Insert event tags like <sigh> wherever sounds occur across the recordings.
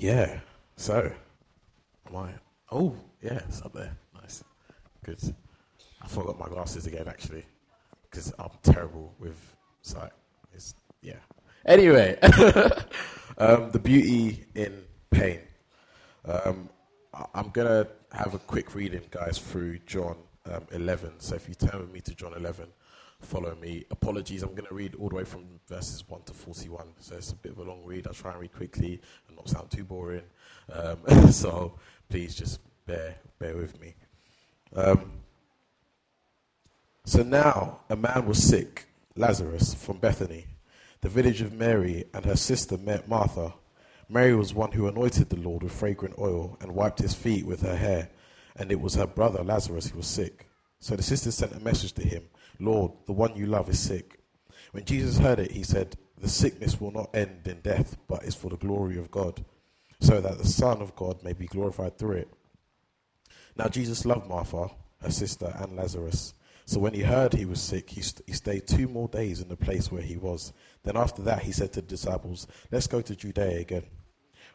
Yeah. So, I? Oh, yeah, it's up there. Nice. Good. I forgot my glasses again, actually, because I'm terrible with sight. It's, yeah. Anyway, <laughs> um, the beauty in pain. Um, I'm to have a quick reading, guys, through John um, 11. So if you turn with me to John 11, follow me. Apologies, I'm going to read all the way from verses 1 to 41. So it's a bit of a long read. I'll try and read quickly and not sound too boring. Um, <laughs> so please just bear, bear with me. Um, so now a man was sick, Lazarus, from Bethany, the village of Mary and her sister Ma- Martha. Mary was one who anointed the Lord with fragrant oil and wiped his feet with her hair, and it was her brother Lazarus who was sick. So the sisters sent a message to him Lord, the one you love is sick. When Jesus heard it, he said, The sickness will not end in death, but is for the glory of God, so that the Son of God may be glorified through it. Now Jesus loved Martha, her sister, and Lazarus. So when he heard he was sick, he, st- he stayed two more days in the place where he was. Then after that, he said to the disciples, Let's go to Judea again.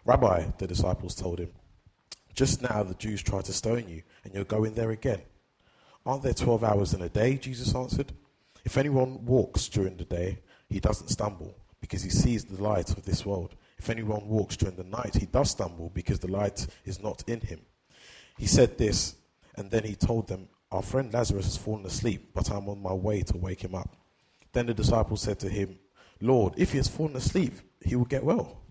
Rabbi, the disciples told him, Just now the Jews tried to stone you, and you're going there again. Aren't there 12 hours in a day? Jesus answered. If anyone walks during the day, he doesn't stumble, because he sees the light of this world. If anyone walks during the night, he does stumble, because the light is not in him. He said this, and then he told them, Our friend Lazarus has fallen asleep, but I'm on my way to wake him up. Then the disciples said to him, Lord, if he has fallen asleep, he will get well.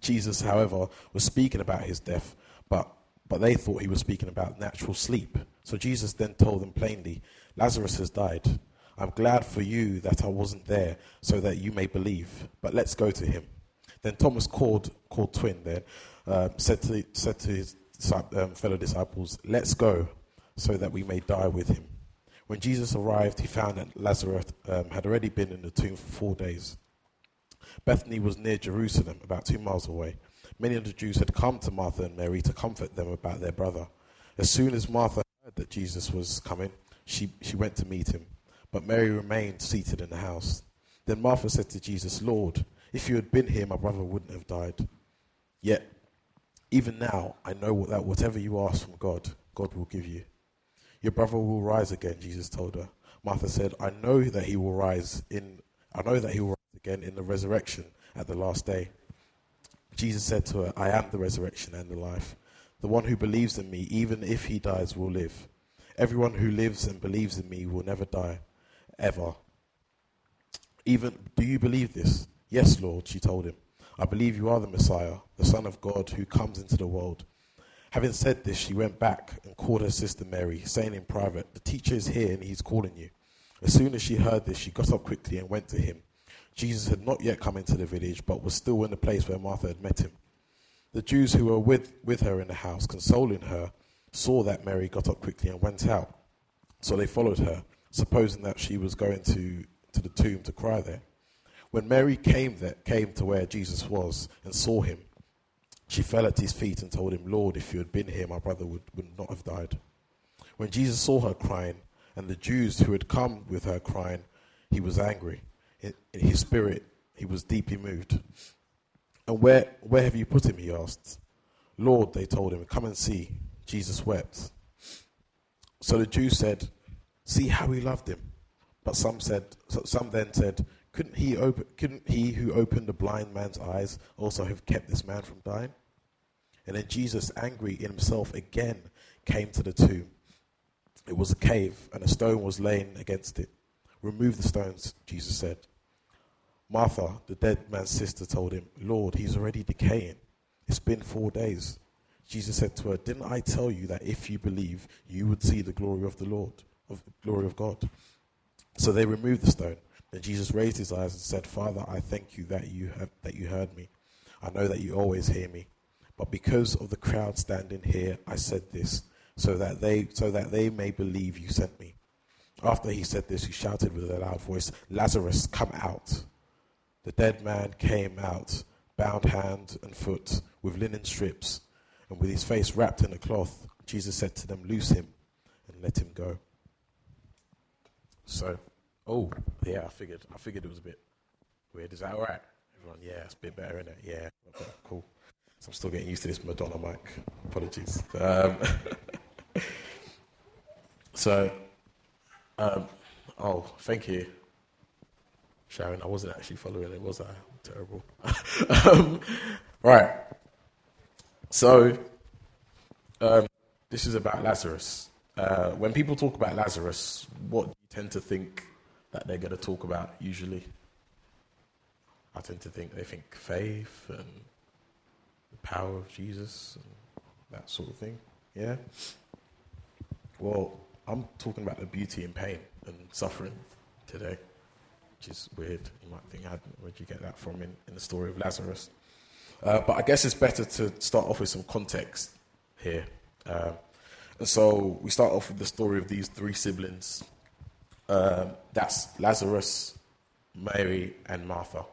Jesus, however, was speaking about his death, but, but they thought he was speaking about natural sleep. So Jesus then told them plainly, Lazarus has died. I'm glad for you that I wasn't there, so that you may believe. But let's go to him. Then Thomas called, called twin then, uh, said, to, said to his um, fellow disciples, Let's go, so that we may die with him. When Jesus arrived, he found that Lazarus um, had already been in the tomb for four days. Bethany was near Jerusalem, about two miles away. Many of the Jews had come to Martha and Mary to comfort them about their brother. As soon as Martha that Jesus was coming, she, she went to meet him. But Mary remained seated in the house. Then Martha said to Jesus, Lord, if you had been here, my brother wouldn't have died. Yet, even now, I know that whatever you ask from God, God will give you. Your brother will rise again, Jesus told her. Martha said, I know that he will rise in I know that he will rise again in the resurrection at the last day. Jesus said to her, I am the resurrection and the life. The one who believes in me, even if he dies, will live. Everyone who lives and believes in me will never die, ever. Even do you believe this? Yes, Lord, she told him. I believe you are the Messiah, the Son of God who comes into the world. Having said this, she went back and called her sister Mary, saying in private, The teacher is here and he's calling you. As soon as she heard this, she got up quickly and went to him. Jesus had not yet come into the village, but was still in the place where Martha had met him. The Jews who were with, with her in the house, consoling her, saw that Mary got up quickly and went out. So they followed her, supposing that she was going to, to the tomb to cry there. When Mary came, there, came to where Jesus was and saw him, she fell at his feet and told him, Lord, if you had been here, my brother would, would not have died. When Jesus saw her crying, and the Jews who had come with her crying, he was angry. In, in his spirit, he was deeply moved. And where, where have you put him? He asked. Lord, they told him, come and see. Jesus wept. So the Jews said, See how he loved him. But some said, some then said, couldn't he, open, couldn't he who opened the blind man's eyes also have kept this man from dying? And then Jesus, angry in himself again, came to the tomb. It was a cave, and a stone was laying against it. Remove the stones, Jesus said. Martha, the dead man's sister, told him, Lord, he's already decaying. It's been four days. Jesus said to her, Didn't I tell you that if you believe, you would see the glory of the Lord, of the glory of God? So they removed the stone. Then Jesus raised his eyes and said, Father, I thank you that you have, that you heard me. I know that you always hear me. But because of the crowd standing here, I said this, so that they so that they may believe you sent me. After he said this, he shouted with a loud voice, Lazarus, come out. The dead man came out, bound hand and foot, with linen strips, and with his face wrapped in a cloth. Jesus said to them, Loose him and let him go. So, oh, yeah, I figured I figured it was a bit weird. Is that all right? Everyone, yeah, it's a bit better, isn't it? Yeah, okay, cool. So I'm Still getting used to this Madonna mic. Apologies. Um, <laughs> so, um, oh, thank you, Sharon. I wasn't actually following it, was I? Terrible. <laughs> um, right. So, um, this is about Lazarus. Uh, when people talk about Lazarus, what do you tend to think that they're going to talk about usually? I tend to think they think faith and the power of Jesus and that sort of thing. Yeah? Well, I'm talking about the beauty in pain and suffering today, which is weird. You might think, where'd you get that from in, in the story of Lazarus? Uh, but I guess it's better to start off with some context here. Uh, and so we start off with the story of these three siblings. Uh, that's Lazarus, Mary, and Martha.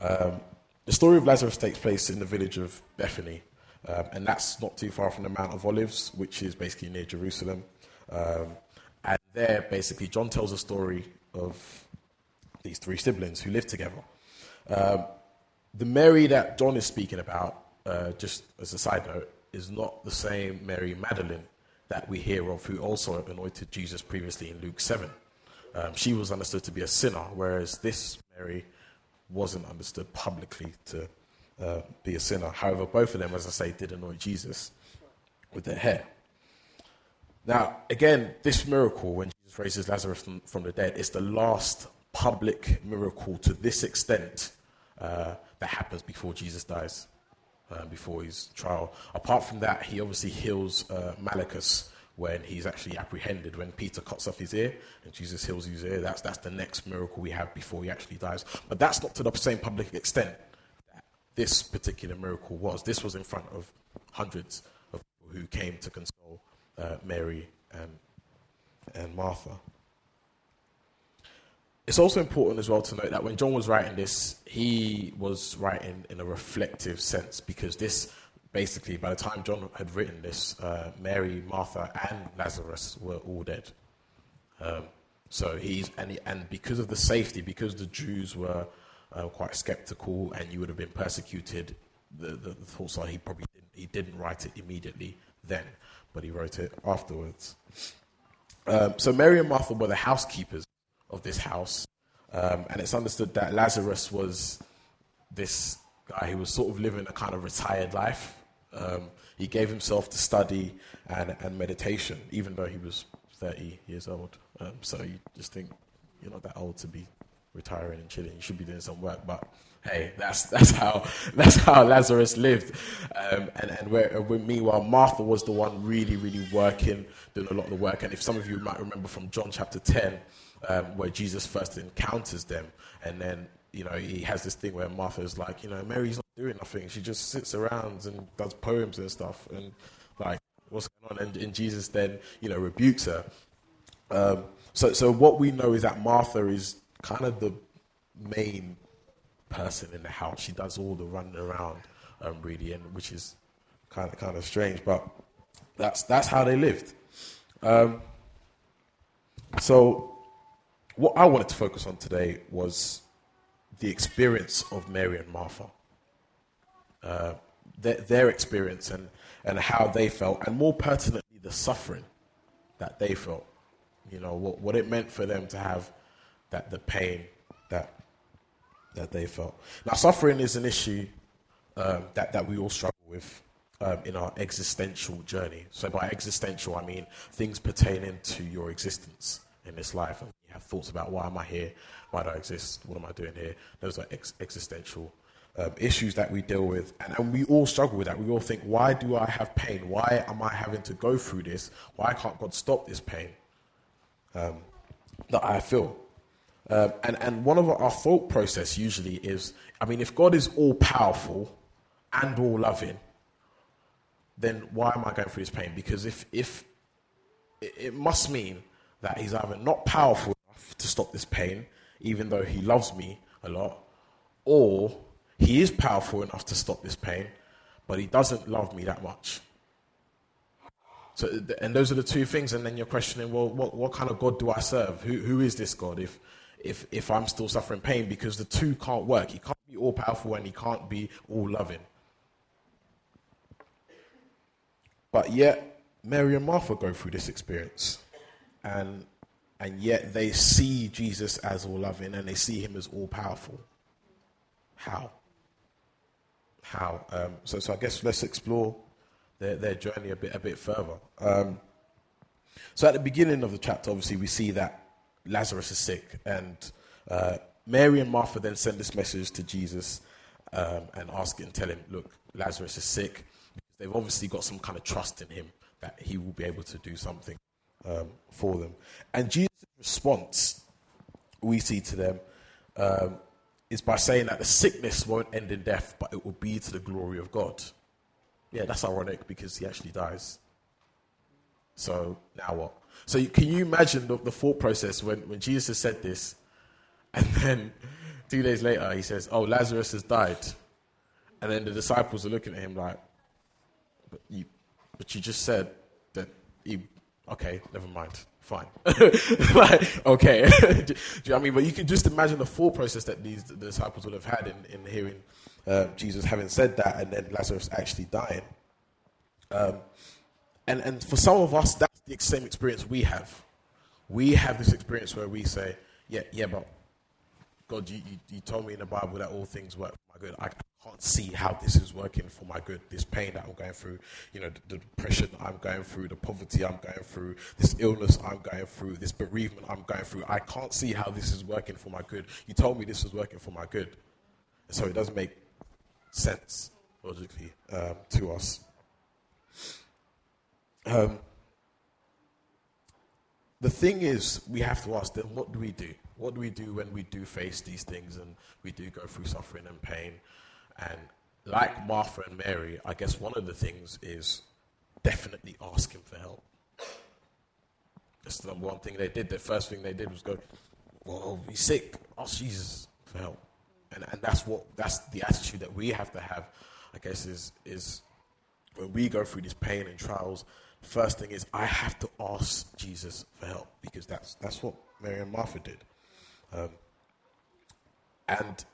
Um, the story of Lazarus takes place in the village of Bethany, um, and that's not too far from the Mount of Olives, which is basically near Jerusalem. Um, and there, basically, John tells a story of these three siblings who live together. Um, the Mary that John is speaking about, uh, just as a side note, is not the same Mary Magdalene that we hear of, who also anointed Jesus previously in Luke 7. Um, she was understood to be a sinner, whereas this Mary wasn't understood publicly to uh, be a sinner. However, both of them, as I say, did anoint Jesus with their hair. Now, again, this miracle, when Jesus raises Lazarus from, from the dead, is the last public miracle to this extent uh, that happens before Jesus dies, uh, before his trial. Apart from that, he obviously heals uh, Malchus when he's actually apprehended, when Peter cuts off his ear and Jesus heals his ear. That's, that's the next miracle we have before he actually dies. But that's not to the same public extent that this particular miracle was. This was in front of hundreds of people who came to console uh, Mary and, and Martha. It's also important as well to note that when John was writing this, he was writing in a reflective sense because this basically, by the time John had written this, uh, Mary, Martha, and Lazarus were all dead. Um, so he's and, he, and because of the safety, because the Jews were uh, quite skeptical, and you would have been persecuted. The, the, the thoughts are he probably didn't, he didn't write it immediately then, but he wrote it afterwards. Um, so Mary and Martha were the housekeepers of this house, um, and it's understood that Lazarus was this guy who was sort of living a kind of retired life. Um, he gave himself to study and, and meditation, even though he was 30 years old. Um, so you just think you're not that old to be retiring and chilling. You should be doing some work, but hey, that's that's how <laughs> that's how Lazarus lived. Um, and and where, where, meanwhile, Martha was the one really really working, doing a lot of the work. And if some of you might remember from John chapter 10, um, where Jesus first encounters them, and then you know, he has this thing where Martha's like, you know, Mary's not doing nothing. She just sits around and does poems and stuff. And, like, what's going on? And, and Jesus then, you know, rebukes her. Um, so, so what we know is that Martha is kind of the main person in the house. She does all the running around, um, really, and which is kind of kind of strange, but that's that's how they lived. Um, so, what I wanted to focus on today was the experience of Mary and Martha, uh, their, their, experience and, and how they felt, and more pertinently, the suffering that they felt. You know, what, what it meant for them to have that the pain that, that they felt. Now, suffering is an issue um, that, that we all struggle with. Um, in our existential journey. So, by existential, I mean things pertaining to your existence in this life. And you have thoughts about why am I here? Why do I exist? What am I doing here? Those are ex- existential um, issues that we deal with. And, and we all struggle with that. We all think, why do I have pain? Why am I having to go through this? Why can't God stop this pain um, that I feel? Um, and, and one of our thought process usually is, I mean, if God is all powerful and all loving, then why am I going through this pain? Because if, if it must mean that he's either not powerful to stop this pain, even though he loves me a lot, or he is powerful enough to stop this pain, but he doesn't love me that much. So, and those are the two things. And then you're questioning, well, what, what kind of God do I serve? Who, who is this God if, if, if I'm still suffering pain? Because the two can't work. He can't be all powerful and he can't be all loving. But yet, Mary and Martha go through this experience. And, and yet they see Jesus as all loving and they see him as all powerful. How? How? Um, so, so I guess let's explore their, their journey a bit, a bit further. Um, so at the beginning of the chapter, obviously, we see that Lazarus is sick, and uh, Mary and Martha then send this message to Jesus um, and ask and tell him, "Look, Lazarus is sick." They've obviously got some kind of trust in him that he will be able to do something um, for them. And Jesus' response, we see to them, um, is by saying that the sickness won't end in death, but it will be to the glory of God. Yeah, that's ironic because he actually dies. So now what? So you, can you imagine the, the, thought process when, when Jesus has said this, <laughs> and then two days later he says, "Oh, Lazarus has died," and then the disciples are looking at him like, "But you, but you just said that he." Okay, never mind. Fine. <laughs> like, okay. <laughs> Do you know I mean? But you can just imagine the thought process that these the disciples would have had in, in hearing uh, Jesus having said that, and then Lazarus actually dying. Um, and, and for some of us, that's the same experience we have. We have this experience where we say, yeah, yeah, but God, you, you, you told me in the Bible that all things work for my good. I can't see how this is working for my good. This pain that I'm going through, you know, the, the depression I'm going through, the poverty I'm going through, this illness I'm going through, this bereavement I'm going through. I can't see how this is working for my good. You told me this was working for my good. So it doesn't make sense logically um, to us. Um, the thing is, we have to ask then, what do we do? What do we do when we do face these things and we do go through suffering and pain? And like Martha and Mary, I guess one of the things is definitely ask Him for help. That's the one thing they did. The first thing they did was go, well, he's sick. Ask Jesus for help. And, and that's what that's the attitude that we have to have, I guess, is is when we go through this pain and trials, first thing is I have to ask Jesus for help because that's that's what Mary and Martha did. Um, and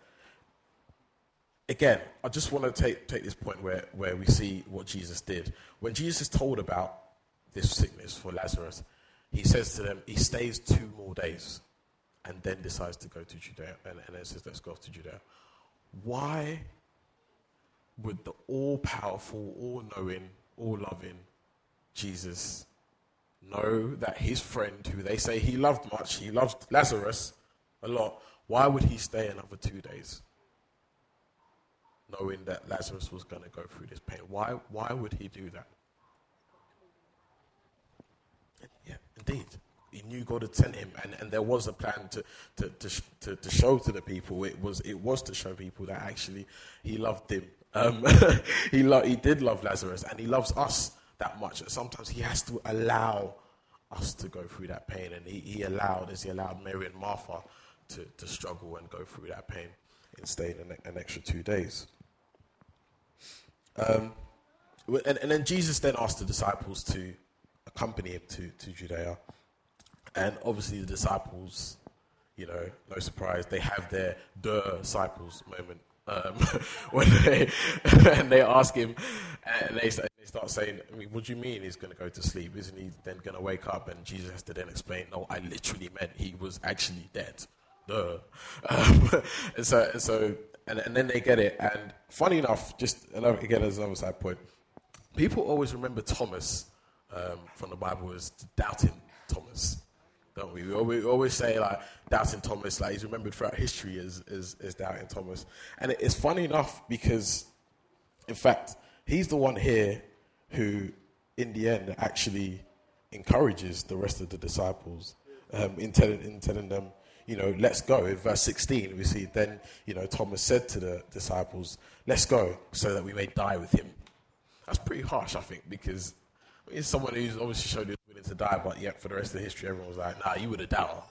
again, I just want to take take this point where where we see what Jesus did when Jesus is told about this sickness for Lazarus. He says to them, he stays two more days, and then decides to go to Judea, and, and then says, "Let's go off to Judea." Why would the all powerful, all knowing, all loving Jesus know that his friend, who they say he loved much, he loved Lazarus a lot, why would he stay another two days? Knowing that Lazarus was going to go through this pain. Why, why would he do that? Yeah, indeed. He knew God had sent him, and, and there was a plan to, to, to, to, to show to the people. It was, it was to show people that actually he loved them um, <laughs> he, lo- he did love Lazarus, and he loves us that much. And sometimes he has to allow us to go through that pain. And he, he allowed, as he allowed Mary and Martha to, to struggle and go through that pain in staying an, an extra two days. Um, and, and, then Jesus then asked the disciples to accompany him to, to Judea. And obviously, the disciples, you know, no surprise, they have their duh disciples moment um, <laughs> when they <laughs> and they ask him, and they, they start saying, "I mean, what do you mean he's going to go to sleep? Isn't he then going to wake up?" And Jesus has to then explain, "No, I literally meant he was actually dead." Duh. <laughs> Um, and so, and so, and, and then they get it. And funny enough, just another, again as another side point, people always remember Thomas um, from the Bible as doubting Thomas don't we? We always, we always say like doubting Thomas, like he's remembered throughout history as, as, as doubting Thomas. And it's funny enough because, in fact, he's the one here who, in the end, actually encourages the rest of the disciples um, in, telling, in telling them, you know, let's go. In verse 16, we see then, you know, Thomas said to the disciples, let's go so that we may die with him. That's pretty harsh, I think, because He's someone who's obviously showed his willing to die, but yet for the rest of the history, everyone was like, nah, you were the doubter.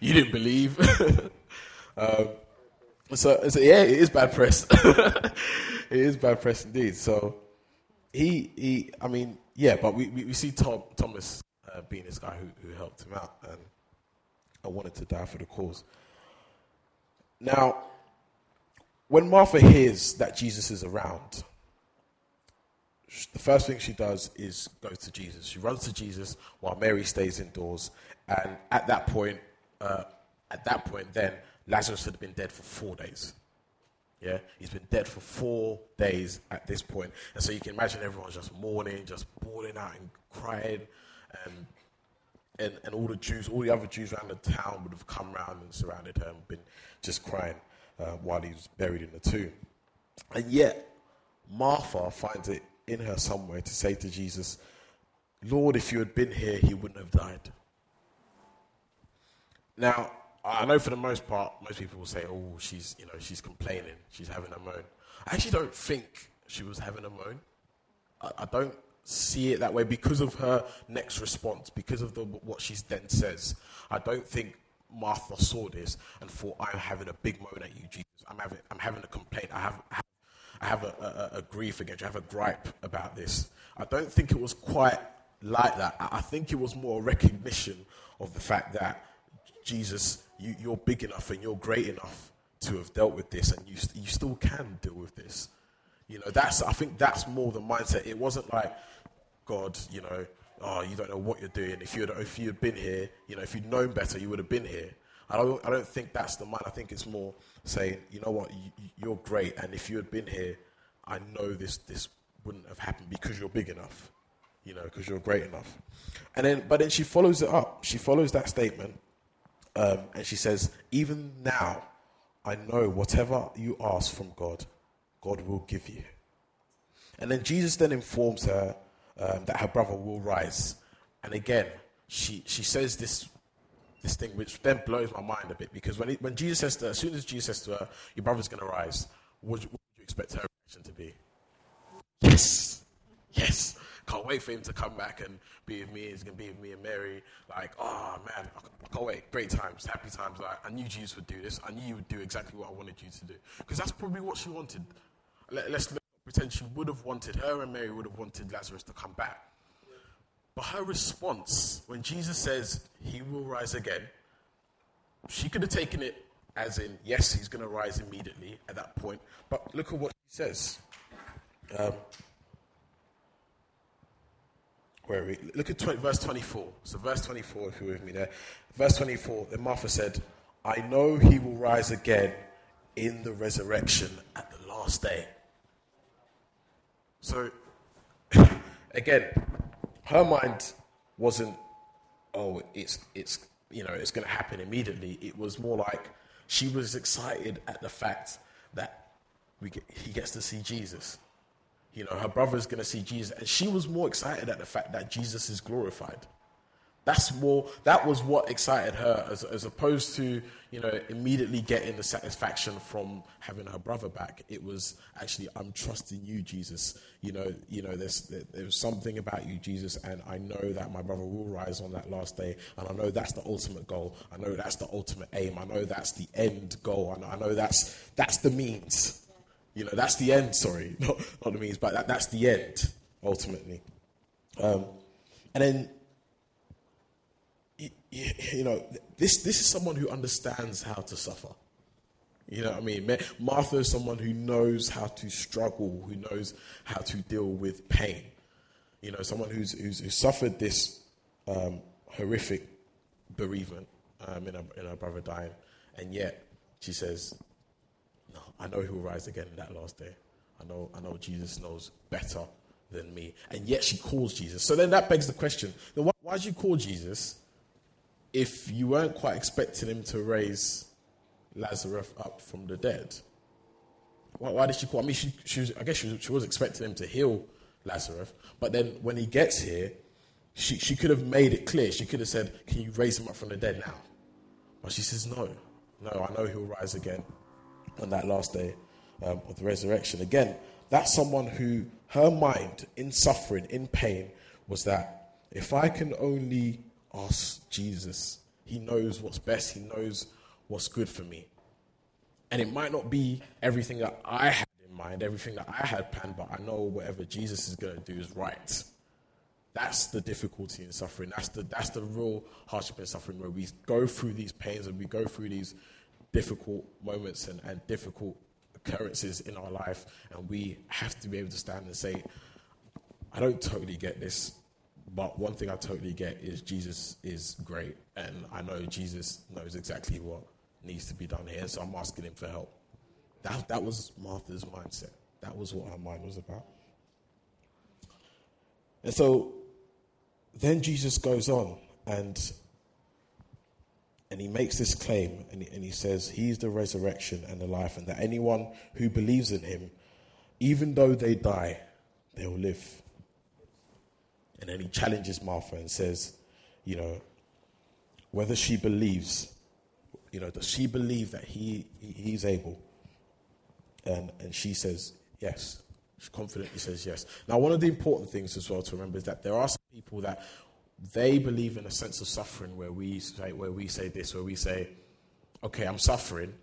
you didn't believe. <laughs> um, so, so, yeah, it is bad press. <laughs> it is bad press indeed. So he, he I mean, yeah, but we, we, we see Tom, Thomas uh, being this guy who, who helped him out and I wanted to die for the cause. Now, when Martha hears that Jesus is around, the first thing she does is go to Jesus. She runs to Jesus while Mary stays indoors. And at that point, uh, at that point, then Lazarus had been dead for four days. Yeah, he's been dead for four days at this point, and so you can imagine everyone's just mourning, just bawling out and crying, and and, and all the Jews, all the other Jews around the town would have come around and surrounded her and been just crying uh, while he was buried in the tomb. And yet, Martha finds it in her somewhere to say to Jesus, Lord, if you had been here, he wouldn't have died. Now, I know for the most part, most people will say, oh, she's, you know, she's complaining, she's having a moan. I actually don't think she was having a moan. I, I don't see it that way because of her next response, because of the, what she then says. I don't think Martha saw this and thought, I'm having a big moan at you, Jesus. I'm having, I'm having a complaint. I have, I have a, a, a grief against you. I have a gripe about this. I don't think it was quite like that. I think it was more a recognition of the fact that Jesus, you, you're big enough and you're great enough to have dealt with this, and you, you still can deal with this. You know, that's I think that's more the mindset. It wasn't like God, you know, oh, you don't know what you're doing. If you if you had been here, you know, if you'd known better, you would have been here. I don't, I don't think that's the mind. I think it's more saying, you know what, you, are great, and if you had been here, I know this this wouldn't have happened because you're big enough, you know, because you're great enough. And then, but then she follows it up. She follows that statement, um, and she says, even now, I know whatever you ask from God, God will give you. And then Jesus then informs her um, that her brother will rise. And again, she, she says this this thing, which then blows my mind a bit because when, he, when Jesus says to her, as soon as Jesus says to her, Your brother's going to rise, what would, you, what would you expect her reaction to be? Yes, yes. Can't wait for him to come back and be with me. He's going to be with me and Mary. Like, oh man, I can't wait. Great times, happy times. Like, I knew Jesus would do this. I knew you would do exactly what I wanted you to do. Because that's probably what she wanted. Let, us pretend she would have wanted, her and Mary would have wanted Lazarus to come back. But her response, when Jesus says he will rise again, she could have taken it as in, yes, he's going to rise immediately at that point. But look at what he says. Um, where we, look at 20, verse 24. So, verse 24, if you're with me there. Verse 24, then Martha said, I know he will rise again in the resurrection at the last day. So, <laughs> again, her mind wasn't, oh, it's, it's, you know, it's going to happen immediately. It was more like she was excited at the fact that we get, he gets to see Jesus. You know, her brother's going to see Jesus. And she was more excited at the fact that Jesus is glorified. That's more, that was what excited her as, as opposed to, you know, immediately getting the satisfaction from having her brother back. It was actually, I'm trusting you, Jesus. You know, you know, there's, there's something about you, Jesus, and I know that my brother will rise on that last day. And I know that's the ultimate goal. I know that's the ultimate aim. I know that's the end goal. I know, I know that's, that's the means. You know, that's the end, sorry, <laughs> not, not the means, but that, that's the end, ultimately. Um, and then you know, this, this is someone who understands how to suffer. You know what I mean? Martha is someone who knows how to struggle, who knows how to deal with pain. You know, someone who's, who's, who's suffered this um, horrific bereavement um, in, her, in her brother dying, and yet she says, No, I know he will rise again in that last day. I know, I know Jesus knows better than me. And yet she calls Jesus. So then that begs the question then why, why did you call Jesus if you weren't quite expecting him to raise Lazarus up from the dead? Why, why did she call? I mean, she, she was, I guess she was, she was expecting him to heal Lazarus, but then when he gets here, she, she could have made it clear. She could have said, Can you raise him up from the dead now? But she says, No, no, I know he'll rise again on that last day um, of the resurrection. Again, that's someone who her mind in suffering, in pain, was that if I can only ask Jesus. He knows what's best, He knows what's good for me. And it might not be everything that I had in mind, everything that I had planned, but I know whatever Jesus is going to do is right. That's the difficulty in suffering. That's the, that's the real hardship in suffering, where we go through these pains and we go through these difficult moments and, and difficult occurrences in our life, and we have to be able to stand and say, I don't totally get this, but one thing I totally get is Jesus is great, and I know Jesus knows exactly what needs to be done here, so I'm asking him for help. That, that was Martha's mindset. That was what her mind was about. And so then Jesus goes on and and he makes this claim and he, and he says he's the resurrection and the life and that anyone who believes in him even though they die they'll live and then he challenges martha and says you know whether she believes you know does she believe that he, he he's able? And and she says yes. She confidently says yes. Now one of the important things as well to remember is that there are some people that they believe in a sense of suffering where we say, where we say this, where we say, okay, I'm suffering,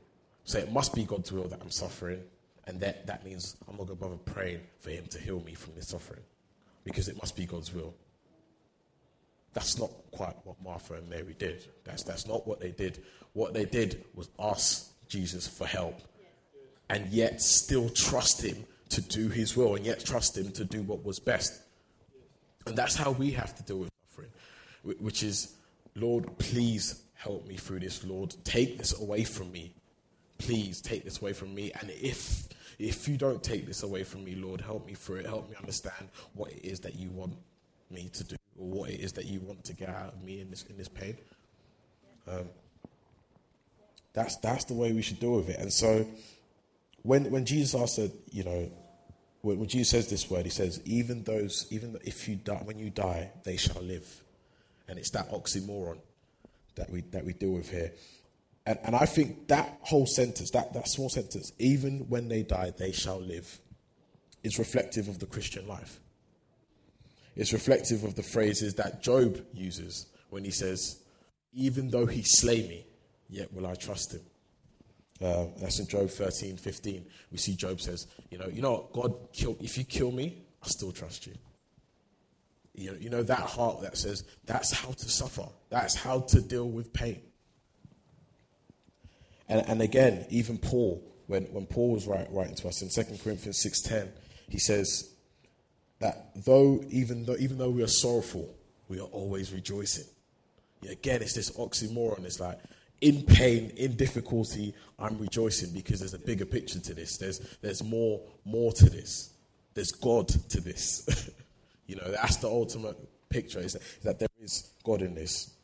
so it must be God's will that I'm suffering, and that, that means I'm not going to bother praying for Him to heal me from this suffering, because it must be God's will. That's not quite what Martha and Mary did. That's, that's not what they did. What they did was ask Jesus for help, and yet still trust Him to do His will, and yet trust Him to do what was best. And that's how we have to deal with suffering, which is, Lord, please help me through this. Lord, take this away from me. Please take this away from me. And if if you don't take this away from me, Lord, help me through it. Help me understand what it is that you want me to do, or what it is that you want to get out of me in this in this pain. Um, that's that's the way we should deal with it. And so, when when Jesus asked, you know, when, when Jesus says this word, he says, "Even those, even if you die, when you die, they shall live." And it's that oxymoron that we, that we deal with here. And, and I think that whole sentence, that, that small sentence, even when they die, they shall live, is reflective of the Christian life. It's reflective of the phrases that Job uses when he says, Even though he slay me, yet will I trust him. Uh, that's in Job 13, 15. We see Job says, You know, you know, God, kill, if you kill me, I'll still trust you. You know, you know that heart that says that's how to suffer, that's how to deal with pain. And, and again, even Paul, when, when Paul was write, writing to us in 2 Corinthians 6.10, he says that though even though even though we are sorrowful, we are always rejoicing. Yeah, again, it's this oxymoron. It's like in pain, in difficulty, I'm rejoicing because there's a bigger picture to this. There's there's more more to this. There's God to this. <laughs> You know, that's the ultimate picture is that there is God in this.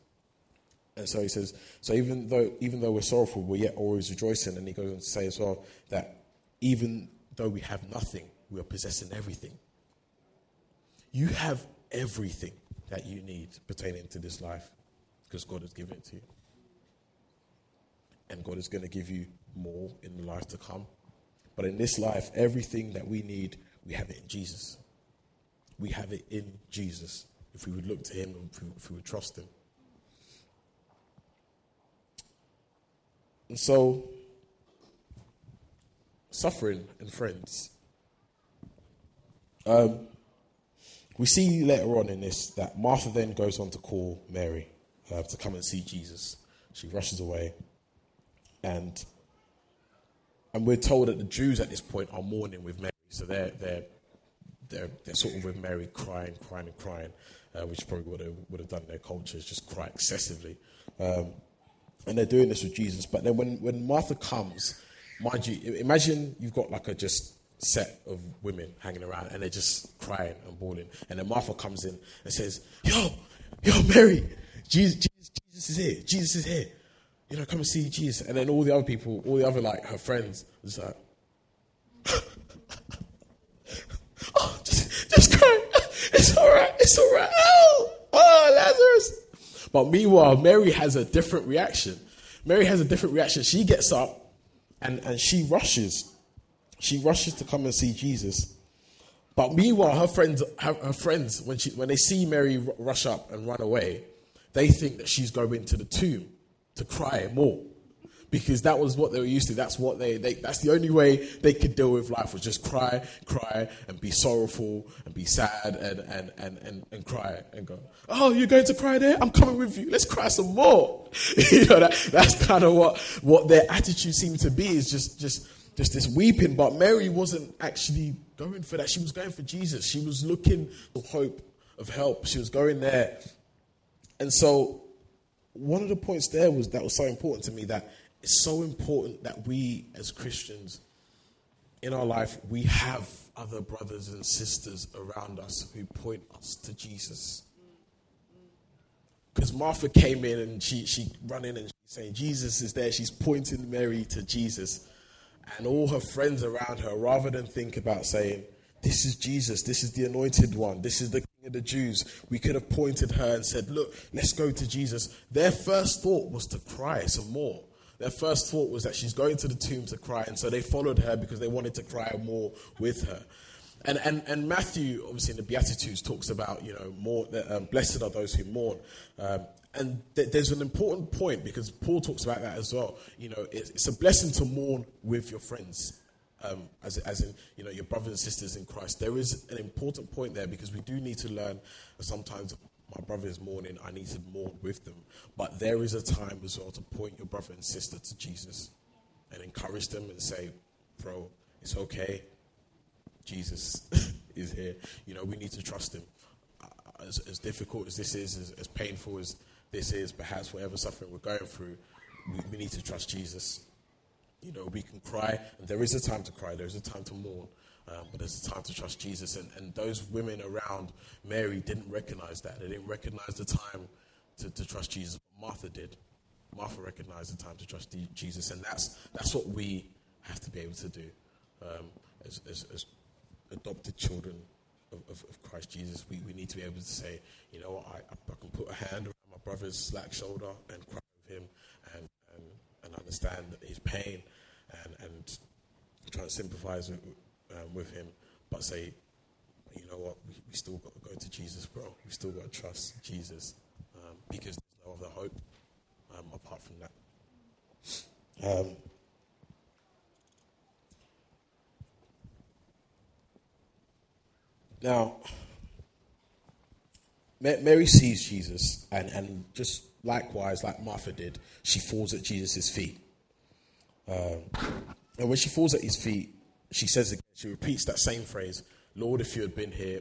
And so he says, so even though even though we're sorrowful, we're yet always rejoicing. And he goes on to say as well that even though we have nothing, we are possessing everything. You have everything that you need pertaining to this life because God has given it to you. And God is going to give you more in the life to come. But in this life, everything that we need, we have it in Jesus we have it in Jesus if we would look to Him and if we, if we would trust Him. And so, suffering and friends. Um, we see later on in this that Martha then goes on to call Mary uh, to come and see Jesus. She rushes away, and and we're told that the Jews at this point are mourning with Mary, so they're they're they're, they're sort of with Mary crying, crying, and crying, uh, which probably would have, would have done their cultures, just cry excessively. Um, and they're doing this with Jesus. But then when, when Martha comes, mind you, imagine you've got like a just set of women hanging around and they're just crying and bawling. And then Martha comes in and says, Yo, yo, Mary, Jesus, Jesus, Jesus is here. Jesus is here. You know, come and see Jesus. And then all the other people, all the other like her friends, was like, <laughs> oh, just, just cry. It's all right. It's all right. Oh, oh, Lazarus. But meanwhile, Mary has a different reaction. Mary has a different reaction. She gets up and, and she rushes. She rushes to come and see Jesus. But meanwhile, her friends, her, her friends, when she when they see Mary rush up and run away, they think that she's going to the tomb to cry more because that was what they were used to. That's what they, they, that's the only way they could deal with life was just cry, cry, and be sorrowful and be sad and and and and, and cry and go, oh, you're going to cry there? I'm coming with you. Let's cry some more. <laughs> you know that that's kind of what what their attitude seemed to be is just just just this weeping. But Mary wasn't actually going for that. She was going for Jesus. She was looking for hope of help. She was going there. And so one of the points there was that was so important to me that it's so important that we as Christians in our life we have other brothers and sisters around us who point us to Jesus. Because Martha came in and she she run in and she's saying Jesus is there. She's pointing Mary to Jesus, and all her friends around her, rather than think about saying, "This is Jesus. This is the Anointed One. This is the King of the Jews," we could have pointed her and said, "Look, let's go to Jesus." Their first thought was to cry some more. Their first thought was that she's going to the tomb to cry, and so they followed her because they wanted to cry more with her. And, and, and Matthew, obviously in the Beatitudes, talks about, you know, more, um, blessed are those who mourn. Um, and th- there's an important point because Paul talks about that as well. You know, it's, it's a blessing to mourn with your friends, um, as, as in, you know, your brothers and sisters in Christ. There is an important point there because we do need to learn sometimes my brother is mourning, I need to mourn with them. But there is a time as well to point your brother and sister to Jesus and encourage them and say, bro, it's okay. Jesus <laughs> is here. You know, we need to trust him. Uh, as, as, difficult as this is, as, as, painful as this is, perhaps whatever suffering we're going through, we, we need to trust Jesus. You know, we can cry, and there is a time to cry, there is a time to mourn, um, but a time to trust Jesus. And, and those women around Mary didn't recognize that. They didn't recognize the time to, to trust Jesus. Martha did. Martha recognized the time to trust Jesus, and that's, that's what we have to be able to do um, as, as, as adopted children of, of, of, Christ Jesus, we, we need to be able to say, you know what, I, I can put a hand around my brother's slack shoulder and cry with him and, and, and understand his pain and, and try to sympathize with, um, with him, but say, you know what, we, we still got to go to Jesus, bro. We still got to trust Jesus um, because there's no other hope um, apart from that. Um, Now, Mary sees Jesus, and, and just likewise, like Martha did, she falls at Jesus' feet. Um, and when she falls at his feet, she says again, she repeats that same phrase Lord, if you had been here,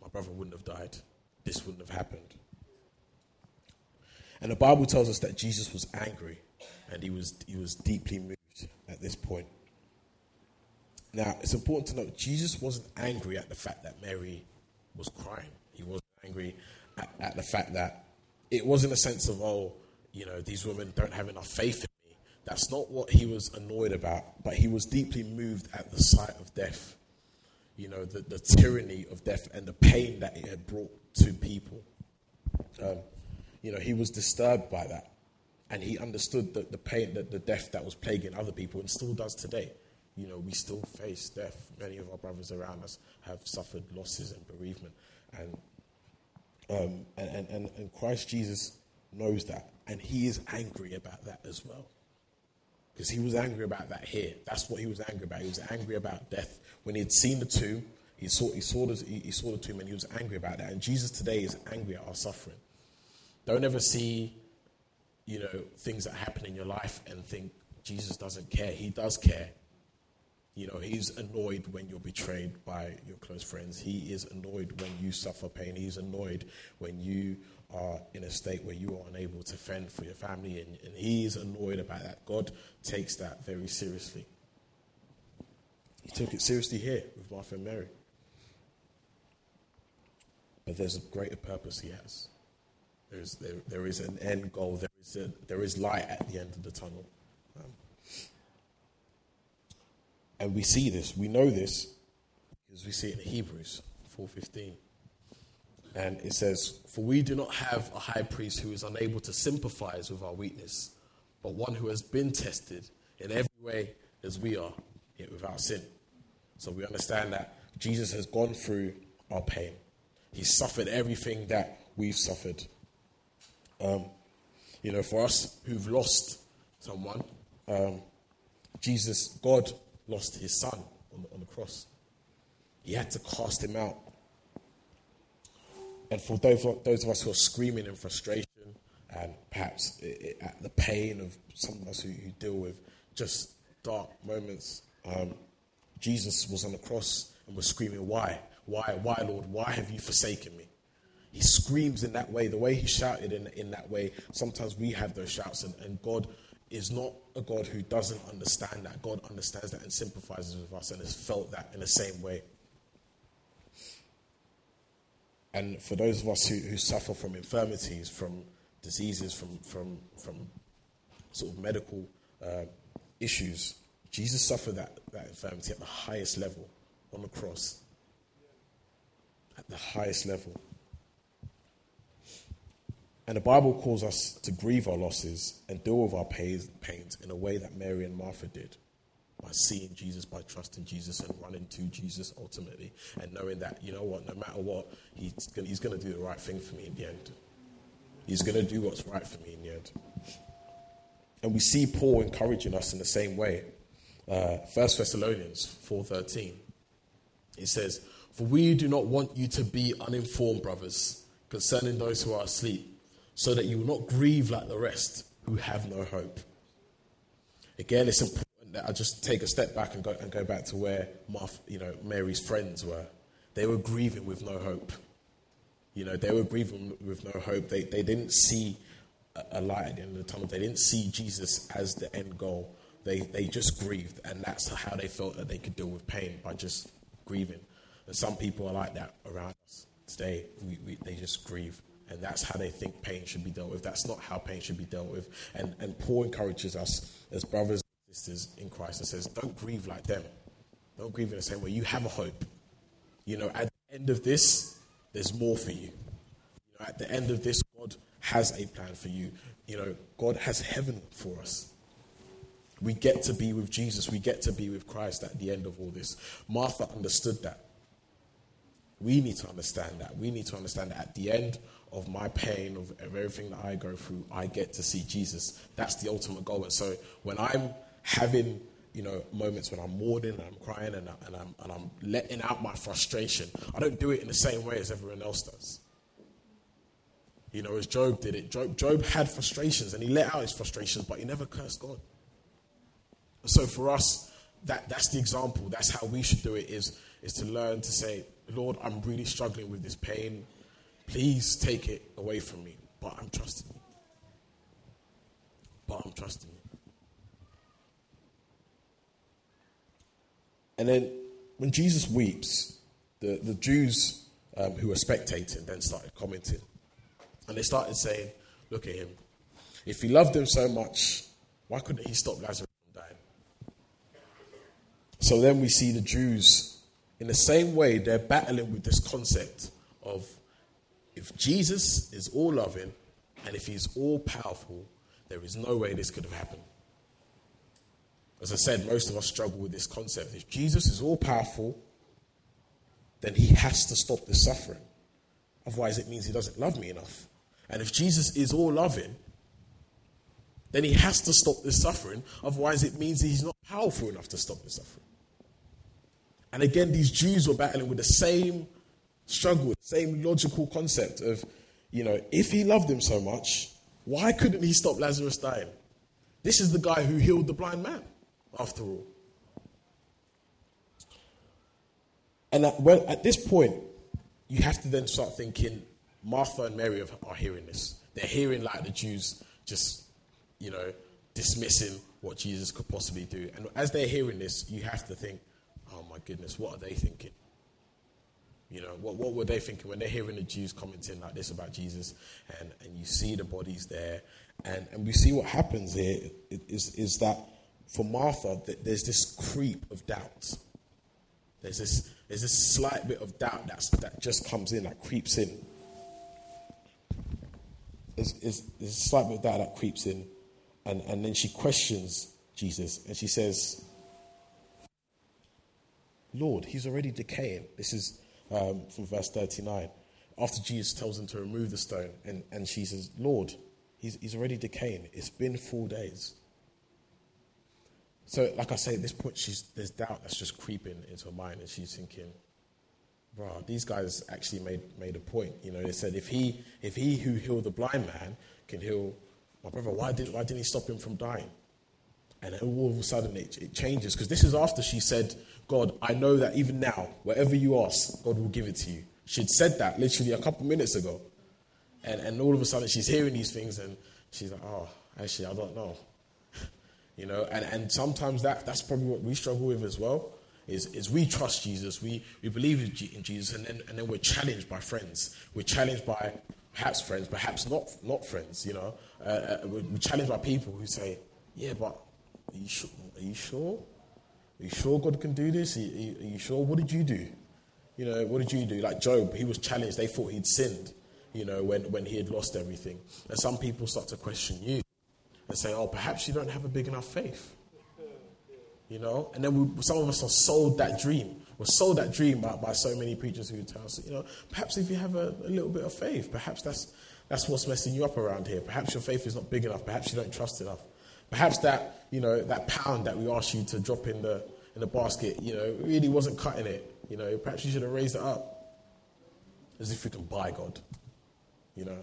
my brother wouldn't have died. This wouldn't have happened. And the Bible tells us that Jesus was angry and he was, he was deeply moved at this point. Now, it's important to note Jesus wasn't angry at the fact that Mary was crying. He wasn't angry at, at, the fact that it wasn't a sense of, oh, you know, these women don't have enough faith in. That's not what he was annoyed about, but he was deeply moved at the sight of death. You know, the, the tyranny of death and the pain that it had brought to people. Um, you know, he was disturbed by that. And he understood the, the pain, the, the death that was plaguing other people and still does today you know, we still face death. Many of our brothers around us have suffered losses and bereavement. And, um, and, and, and Christ Jesus knows that. And he is angry about that as well. Because he was angry about that here. That's what he was angry about. He was angry about death. When he had seen the tomb, he saw, he saw, the, he saw the tomb and he was angry about that. And Jesus today is angry at our suffering. Don't ever see, you know, things that happen in your life and think Jesus doesn't care. He does care. You know, he's annoyed when you're betrayed by your close friends. He is annoyed when you suffer pain. He's annoyed when you are in a state where you are unable to fend for your family. And, and he's annoyed about that. God takes that very seriously. He took it seriously here with Martha and Mary. But there's a greater purpose he has. There's, there, there is an end goal. There is, a, there is light at the end of the tunnel. Um, and we see this, we know this, because we see it in Hebrews 4.15. And it says, For we do not have a high priest who is unable to sympathize with our weakness, but one who has been tested in every way as we are, yet without sin. So we understand that Jesus has gone through our pain. He suffered everything that we've suffered. Um, you know, for us who've lost someone, um, Jesus, God lost his son on the, on the cross. He had to cast him out. And for those, those of us who are screaming in frustration and perhaps at the pain of some of us who, who deal with just dark moments, um, Jesus was on the cross and was screaming, Why? Why? Why, Lord? Why have you forsaken me? He screams in that way, the way he shouted in, in that way. Sometimes we have those shouts, and, and God is not a God who doesn't understand that. God understands that and sympathizes with us and has felt that in the same way. And for those of us who, who suffer from infirmities, from diseases, from, from, from sort of medical uh, issues, Jesus suffered that, that infirmity at the highest level on the cross. At the highest level. And the Bible calls us to grieve our losses and deal with our pains in a way that Mary and Martha did by seeing Jesus, by trusting Jesus, and running to Jesus ultimately, and knowing that, you know what, no matter what, he's going he's to do the right thing for me in the end. He's going to do what's right for me in the end. And we see Paul encouraging us in the same way. Uh, 1 Thessalonians 4.13, it says, For we do not want you to be uninformed, brothers, concerning those who are asleep so that you will not grieve like the rest who have no hope. Again, it's important I just take a step back and go, and go back to where you know, Mary's friends were. They were grieving with no hope. You know, they were grieving with no hope. They, they didn't see a light at the end of the tunnel. They didn't see Jesus as the end goal. They, they just grieved, and that's how they felt that they could deal with pain by just grieving. And some people are like that around us today. We, we, they just grieve and that's how they think pain should be dealt with. That's not how pain should be dealt with. And, and Paul encourages us as brothers sisters in Christ and says, don't grieve like them. Don't grieve in the same way. You have a hope. You know, at the end of this, there's more for you. you know, at the end of this, God has a plan for you. You know, God has heaven for us. We get to be with Jesus. We get to be with Christ at the end of all this. Martha understood that. We need to understand that. We need to understand that at the end of my pain, of, everything that I go through, I get to see Jesus. That's the ultimate goal. And so when I'm having you know, moments when I'm mourning and I'm crying and, I, and, I'm, and I'm letting out my frustration. I don't do it in the same way as everyone else does. You know, as Job did it. Job, Job had frustrations and he let out his frustrations, but he never cursed God. So for us, that, that's the example. That's how we should do it is, is to learn to say, Lord, I'm really struggling with this pain. Please take it away from me. But I'm trusting you. But I'm trusting you. And then when Jesus weeps, the, the Jews um, who were spectating then started commenting. And they started saying, Look at him. If he loved them so much, why couldn't he stop Lazarus from dying? So then we see the Jews, in the same way, they're battling with this concept of if Jesus is all loving and if he's all powerful, there is no way this could have happened. As I said, most of us struggle with this concept. If Jesus is all powerful, then he has to stop the suffering. Otherwise, it means he doesn't love me enough. And if Jesus is all loving, then he has to stop the suffering. Otherwise, it means he's not powerful enough to stop the suffering. And again, these Jews were battling with the same struggle same logical concept of, you know, if he loved him so much, why couldn't he stop Lazarus dying? This is the guy who healed the blind man, after all. And at, well, at this point, you have to then start thinking Martha and Mary are hearing this. They're hearing like the Jews just, you know, dismissing what Jesus could possibly do. And as they're hearing this, you have to think, oh my goodness, what are they thinking? You know, what, what were they thinking when they're hearing the Jews commenting like this about Jesus and, and you see the bodies there and, and we see what happens here is, is that for Martha, there's this creep of doubt. There's this, there's this slight bit of doubt that's, that just comes in, that creeps in. There's, there's, there's a slight bit of doubt that creeps in. And, and then she questions Jesus and she says, Lord, he's already decaying. This is um, from verse 39. After Jesus tells them to remove the stone, and, and she says, Lord, he's, he's already decaying. It's been four days. So, like I say, at this point, she's, there's doubt that's just creeping into her mind, and she's thinking, bro, these guys actually made, made a point. You know, they said, if he, if he who healed the blind man can heal my brother, why, did, why didn't he stop him from dying? And all of a sudden it, it changes because this is after she said, God, I know that even now, whatever you ask, God will give it to you. She'd said that literally a couple minutes ago. And, and all of a sudden she's hearing these things and she's like, oh, actually, I don't know. You know, and, and sometimes that, that's probably what we struggle with as well. Is, is we trust Jesus, we, we believe in Jesus, and then, and then we're challenged by friends. We're challenged by perhaps friends, perhaps not, not friends, you know. Uh, uh, we're challenged by people who say, yeah, but are you, sure? are you sure? Are you sure God can do this? Are you, are you sure? What did you do? You know, what did you do? Like Job, he was challenged. They thought he'd sinned, you know, when, when he had lost everything. And some people start to question you and say, oh, perhaps you don't have a big enough faith. You know? And then we, some of us are sold that dream. We're sold that dream by, by so many preachers who tell us, you know, perhaps if you have a, a little bit of faith, perhaps that's, that's what's messing you up around here. Perhaps your faith is not big enough. Perhaps you don't trust enough. Perhaps that, you know, that pound that we asked you to drop in the, in the basket, you know, really wasn't cutting it. You know, perhaps you should have raised it up. As if we can buy God. You know?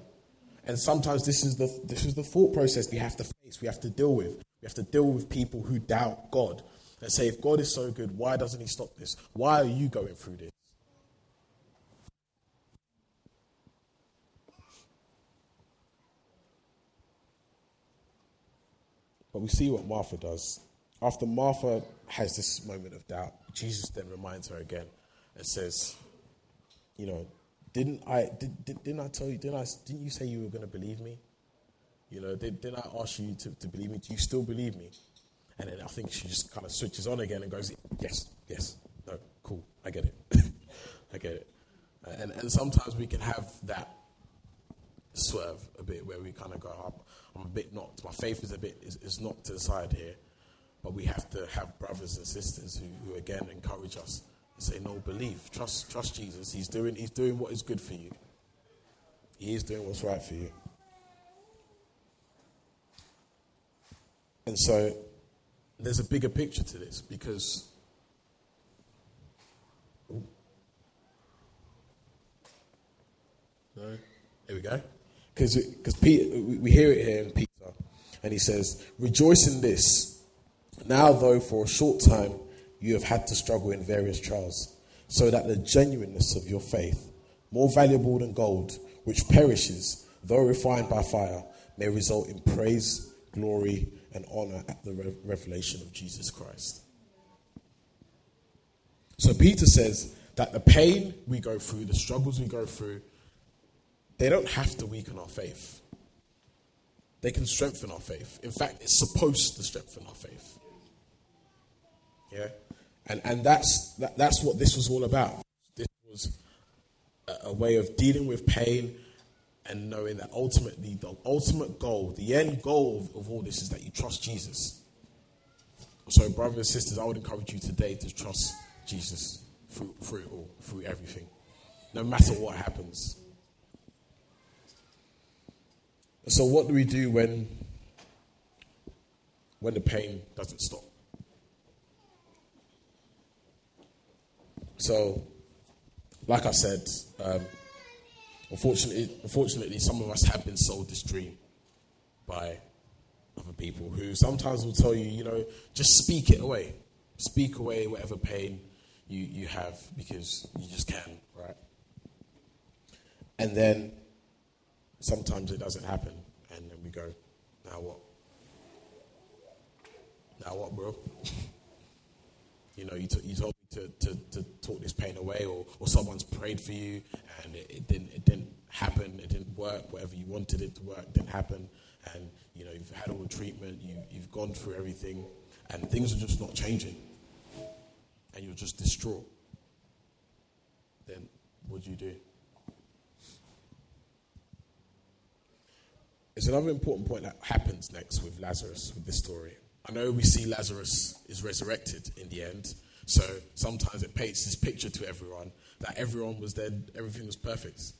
And sometimes this is the this is the thought process we have to face, we have to deal with. We have to deal with people who doubt God and say, if God is so good, why doesn't He stop this? Why are you going through this? But we see what Martha does. After Martha has this moment of doubt, Jesus then reminds her again and says, You know, didn't I, did, did, didn't I tell you, didn't, I, didn't you say you were going to believe me? You know, did, didn't I ask you to, to believe me? Do you still believe me? And then I think she just kind of switches on again and goes, Yes, yes, no, cool, I get it. <laughs> I get it. Uh, and, and sometimes we can have that swerve a bit where we kind of go, I'm, I'm a bit not, my faith is a bit, is, is not to the side here. But we have to have brothers and sisters who, who again encourage us and say, No, believe, trust, trust Jesus. He's doing, he's doing what is good for you. He is doing what's right for you. And so there's a bigger picture to this because no, here we go because we hear it here in Peter, and he says, Rejoice in this. Now, though, for a short time you have had to struggle in various trials, so that the genuineness of your faith, more valuable than gold, which perishes, though refined by fire, may result in praise, glory, and honor the revelation of Jesus Christ. So, Peter says that the pain we go through, the struggles we go through, they don't have to weaken our faith. They can strengthen our faith. In fact, it's supposed to strengthen our faith. Yeah? And, and that's, that, that's what this was all about. This was a, a way of dealing with pain and knowing that ultimately, the ultimate goal, the end goal of, of all this is that you trust Jesus. So, brothers and sisters, I would encourage you today to trust Jesus through, through it all, through everything, no matter what happens. So, what do we do when, when the pain doesn't stop? So, like I said, um, unfortunately, unfortunately, some of us have been sold this dream by other people who sometimes will tell you, you know, just speak it away. Speak away whatever pain you, you have because you just can, right? And then sometimes it doesn't happen, and then we go, now what? Now what, bro? <laughs> you know, you, t- you told to, to, to talk this pain away, or, or someone's prayed for you, and it, it, didn't, it didn't happen, it didn't work, whatever you wanted it to work didn't happen, and, you know, you've had all the treatment, you, you've gone through everything, and things are just not changing, and you're just distraught. Then what do you do? It's another important point that happens next with Lazarus, with this story. I know we see Lazarus is resurrected in the end, so sometimes it paints this picture to everyone that everyone was dead, everything was perfect,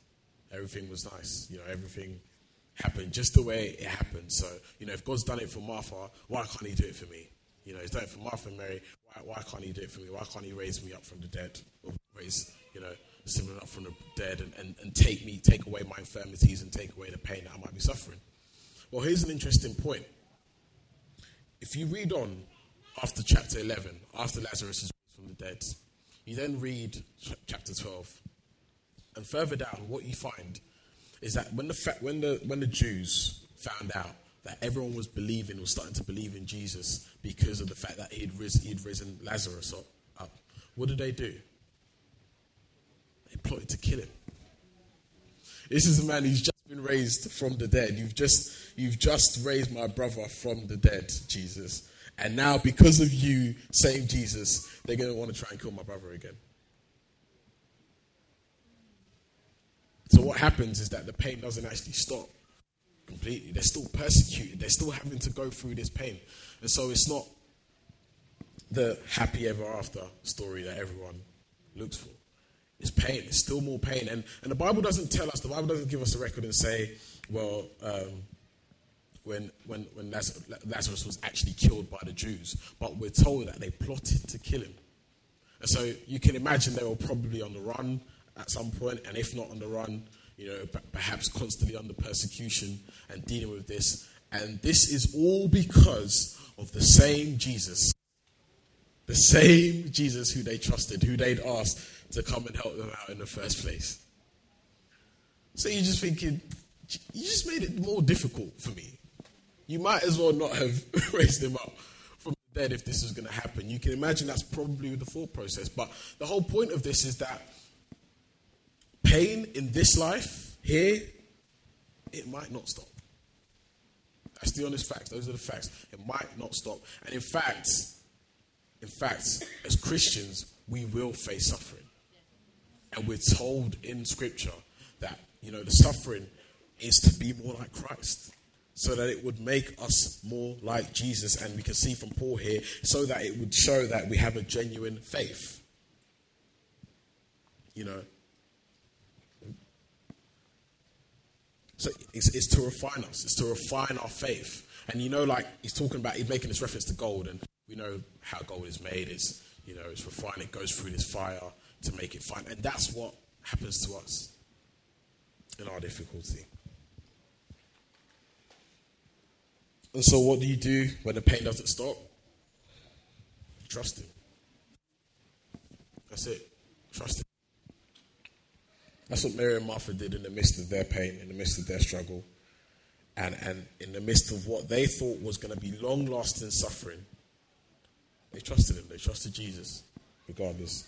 everything was nice, you know, everything happened just the way it happened. So, you know, if God's done it for Martha, why can't He do it for me? You know, He's done it for Martha and Mary, why, why can't He do it for me? Why can't He raise me up from the dead? Or raise, you know, someone up from the dead and, and, and take me, take away my infirmities and take away the pain that I might be suffering? Well, here's an interesting point. if you read on after chapter 11, after Lazarus is from the dead, you then read chapter 12. And further down, what you find is that when the, when the, when the Jews found out that everyone was believing, was starting to believe in Jesus because of the fact that he'd, ris- he'd risen Lazarus up, up, what did they do? They plotted to kill him. This is a man who's just been raised from the dead. You've just, you've just raised my brother from the dead, Jesus. And now, because of you saying Jesus, they're going to want to try and kill my brother again. So, what happens is that the pain doesn't actually stop completely. They're still persecuted, they're still having to go through this pain. And so, it's not the happy ever after story that everyone looks for. It's pain. It's still more pain. And, and the Bible doesn't tell us, the Bible doesn't give us a record and say, well, um, when, when, when Lazarus was actually killed by the Jews, but we're told that they plotted to kill him. And so you can imagine they were probably on the run at some point, and if not on the run, you know, perhaps constantly under persecution and dealing with this. And this is all because of the same Jesus. The same Jesus who they trusted, who they'd asked to come and help them out in the first place. So you're just thinking, you just made it more difficult for me. You might as well not have <laughs> raised him up from the dead if this was going to happen. You can imagine that's probably the thought process. But the whole point of this is that pain in this life, here, it might not stop. That's the honest facts. Those are the facts. It might not stop. And in fact, in fact, as Christians, we will face suffering. And we're told in Scripture that, you know, the suffering is to be more like Christ. So that it would make us more like Jesus. And we can see from Paul here, so that it would show that we have a genuine faith. You know? So it's, it's to refine us, it's to refine our faith. And you know, like he's talking about, he's making this reference to gold, and we know how gold is made. It's you know, it's refined. It goes through this fire to make it fine. And that's what happens to us in our difficulty. And so, what do you do when the pain doesn't stop? Trust Him. That's it. Trust Him. That's what Mary and Martha did in the midst of their pain, in the midst of their struggle, and, and in the midst of what they thought was going to be long lasting suffering. They trusted Him, they trusted Jesus, regardless.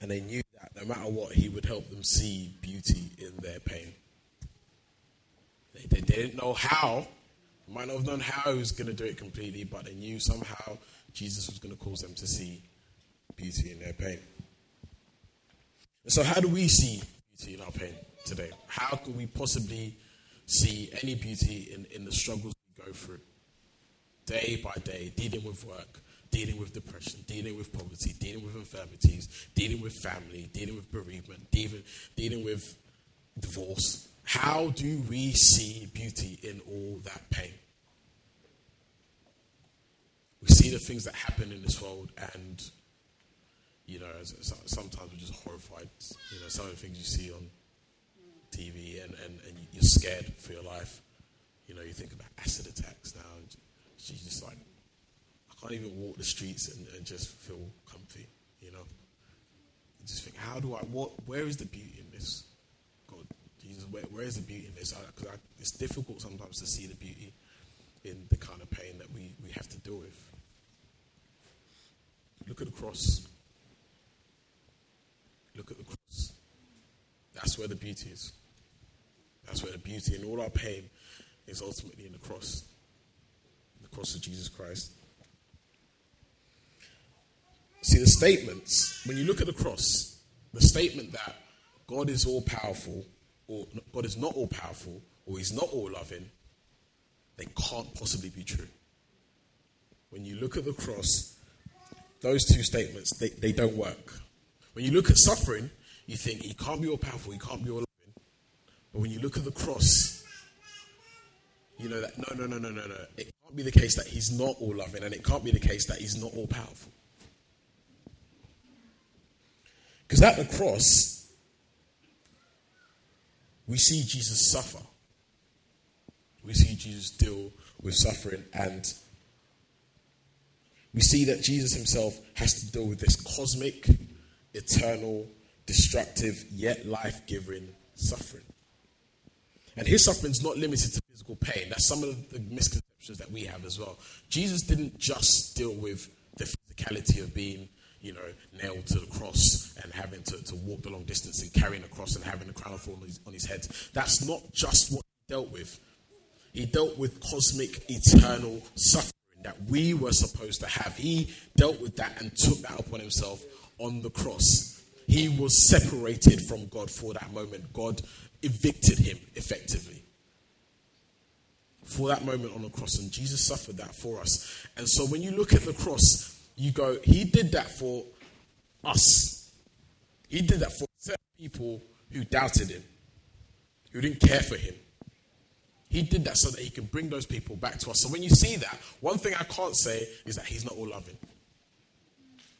And they knew that no matter what, He would help them see beauty in their pain. They, they didn't know how. They might not have known how He was going to do it completely, but they knew somehow Jesus was going to cause them to see beauty in their pain. So, how do we see beauty in our pain today? How can we possibly see any beauty in, in the struggles we go through day by day, dealing with work, dealing with depression, dealing with poverty, dealing with infirmities, dealing with family, dealing with bereavement, dealing, dealing with divorce. How do we see beauty in all that pain? We see the things that happen in this world, and you know, sometimes we're just horrified. You know, some of the things you see on TV, and, and, and you're scared for your life. You know, you think about acid attacks now. She's just like, I can't even walk the streets and, and just feel comfy, you know. You just think, how do I? What? Where is the beauty in this? Jesus, where, where is the beauty in this? Because it's difficult sometimes to see the beauty in the kind of pain that we, we have to deal with. Look at the cross. Look at the cross. That's where the beauty is. That's where the beauty and all our pain is ultimately in the cross. The cross of Jesus Christ. See, the statements, when you look at the cross, the statement that God is all powerful, or God is not all powerful, or He's not all loving, they can't possibly be true. When you look at the cross, those two statements, they, they don't work. When you look at suffering, you think He can't be all powerful, He can't be all loving. But when you look at the cross, you know that no, no, no, no, no, no. It can't be the case that He's not all loving, and it can't be the case that He's not all powerful. Because at the cross, we see Jesus suffer. We see Jesus deal with suffering, and we see that Jesus himself has to deal with this cosmic, eternal, destructive, yet life giving suffering. And his suffering is not limited to physical pain. That's some of the misconceptions that we have as well. Jesus didn't just deal with the physicality of being, you know, nailed to the cross and having to, to walk the long distance and carrying the cross and having the crown of thorns on his, on his head. That's not just what he dealt with. He dealt with cosmic, eternal suffering that we were supposed to have. He dealt with that and took that upon himself on the cross. He was separated from God for that moment. God evicted him effectively for that moment on the cross, and Jesus suffered that for us. And so when you look at the cross, you go, He did that for us. He did that for certain people who doubted Him, who didn't care for Him. He did that so that He can bring those people back to us. So when you see that, one thing I can't say is that He's not all loving.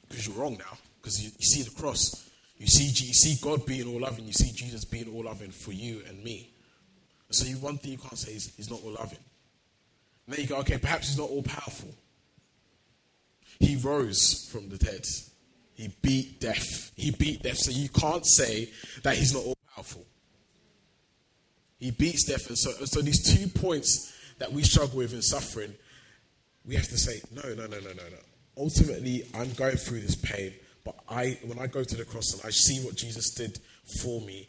Because you're wrong now, because you, you see the cross. You see, you see God being all loving. You see Jesus being all loving for you and me. So you, one thing you can't say is he's not all loving. And then you go, okay, perhaps he's not all powerful. He rose from the dead. He beat death. He beat death. So you can't say that he's not all powerful. He beats death. And so, so these two points that we struggle with in suffering, we have to say, no, no, no, no, no, no. Ultimately, I'm going through this pain, but I, when I go to the cross and I see what Jesus did for me,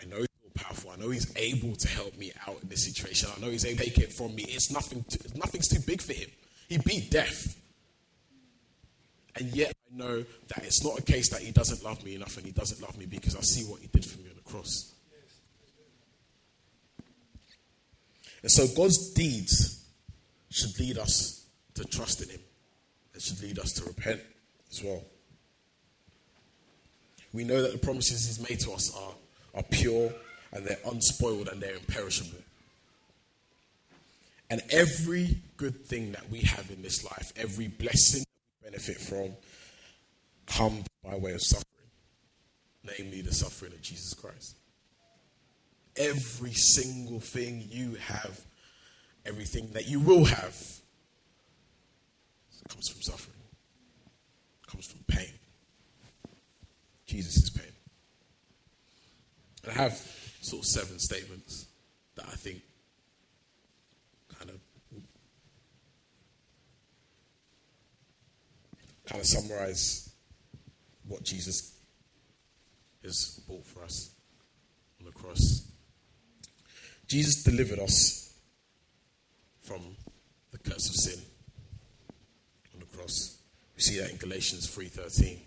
I know he's all powerful. I know He's able to help me out in this situation. I know He's able to take it from me. It's nothing. Nothing's too big for Him. He beat death, and yet I know that it's not a case that He doesn't love me enough, and He doesn't love me because I see what He did for me on the cross. And so God's deeds should lead us to trust in Him. It should lead us to repent as well. We know that the promises He's made to us are, are pure and they're unspoiled and they're imperishable. And every good thing that we have in this life, every blessing benefit from, comes by way of suffering, namely the suffering of Jesus Christ. Every single thing you have, everything that you will have, comes from suffering, comes from pain. Jesus' is pain. And I have sort of seven statements that I think kind of kind of summarize what Jesus has bought for us on the cross. Jesus delivered us from the curse of sin on the cross. We see that in Galatians 3:13.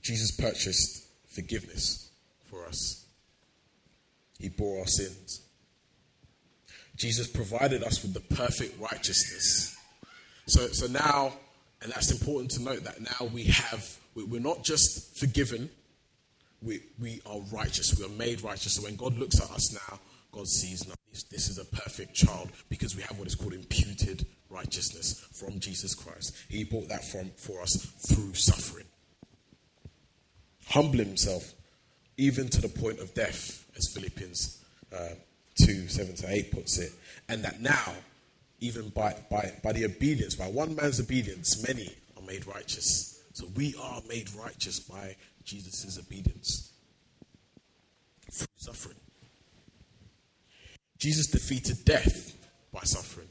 Jesus purchased forgiveness for us. He bore our sins. Jesus provided us with the perfect righteousness. So, so now, and that's important to note that now we have, we're not just forgiven, we, we are righteous. We are made righteous. So when God looks at us now, God sees now this, this is a perfect child because we have what is called imputed righteousness from Jesus Christ. He bought that from for us through suffering. Humble himself even to the point of death, as Philippians uh, 2 7 to 8 puts it. And that now, even by, by, by the obedience, by one man's obedience, many are made righteous. So we are made righteous by Jesus' obedience through suffering. Jesus defeated death by suffering.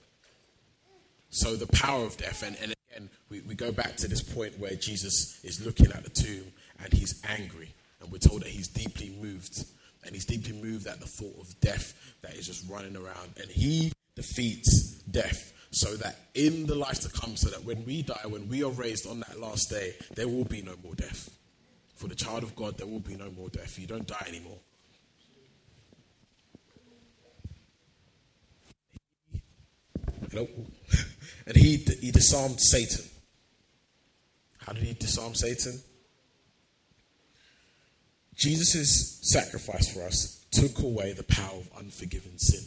So the power of death, and, and again, we, we go back to this point where Jesus is looking at the tomb and he's angry and we're told that he's deeply moved. And he's deeply moved at the thought of death that is just running around. And he defeats death so that in the life to come, so that when we die, when we are raised on that last day, there will be no more death. For the child of God, there will be no more death. You don't die anymore. Hello? <laughs> And he, he disarmed Satan. How did he disarm Satan? Jesus' sacrifice for us took away the power of unforgiven sin.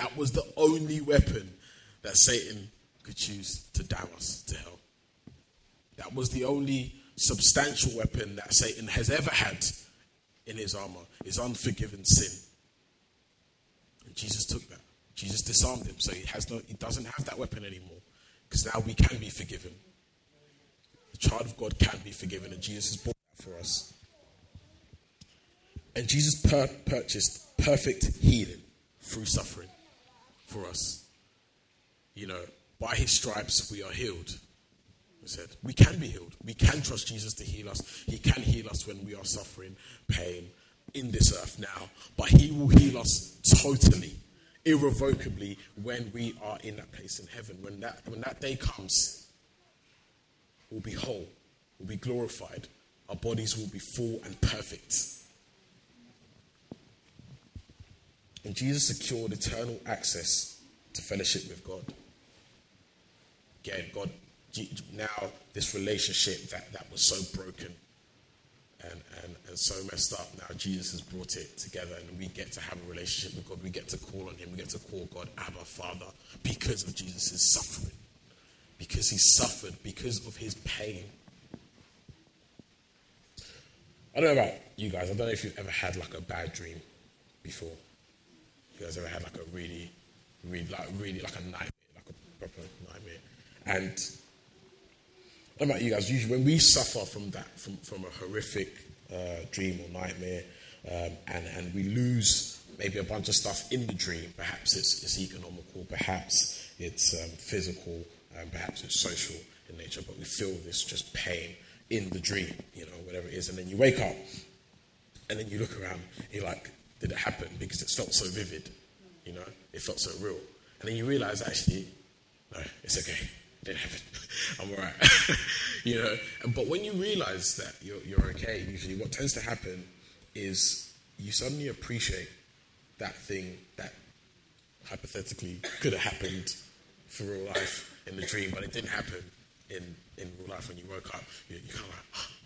That was the only weapon that Satan could choose to damn us to hell. That was the only substantial weapon that Satan has ever had in his armor, his unforgiven sin. And Jesus took that. Jesus disarmed him, so he has no, he doesn't have that weapon anymore. Because now we can be forgiven. The child of God can be forgiven, and Jesus has bought that for us. And Jesus per- purchased perfect healing through suffering for us. You know, by his stripes we are healed. He said, we can be healed. We can trust Jesus to heal us. He can heal us when we are suffering pain in this earth now, but he will heal us totally, irrevocably when we are in that place in heaven. When that, when that day comes, we'll be whole, we'll be glorified, our bodies will be full and perfect. And Jesus secured eternal access to fellowship with God. Again, God, now this relationship that, that was so broken and, and, and so messed up, now Jesus has brought it together and we get to have a relationship with God. We get to call on Him. We get to call God Abba, Father, because of Jesus' suffering. Because He suffered, because of His pain. I don't know about you guys. I don't know if you've ever had like a bad dream before. You guys ever had like a really, really, like really like a nightmare, like a proper nightmare? And I about you guys. Usually, when we suffer from that, from from a horrific uh, dream or nightmare, um, and and we lose maybe a bunch of stuff in the dream. Perhaps it's, it's economical, perhaps it's um, physical, um, perhaps it's social in nature. But we feel this just pain in the dream, you know, whatever it is, and then you wake up, and then you look around, you're like, did it happen? Because it felt so vivid, you know, it felt so real. And then you realize actually, no, it's okay. It didn't happen. <laughs> I'm all right. <laughs> you know, but when you realize that you're, you're okay, usually what tends to happen is you suddenly appreciate that thing that hypothetically could have happened for real life in the dream, but it didn't happen in, in real life when you woke up. You, you kind of like, <gasps>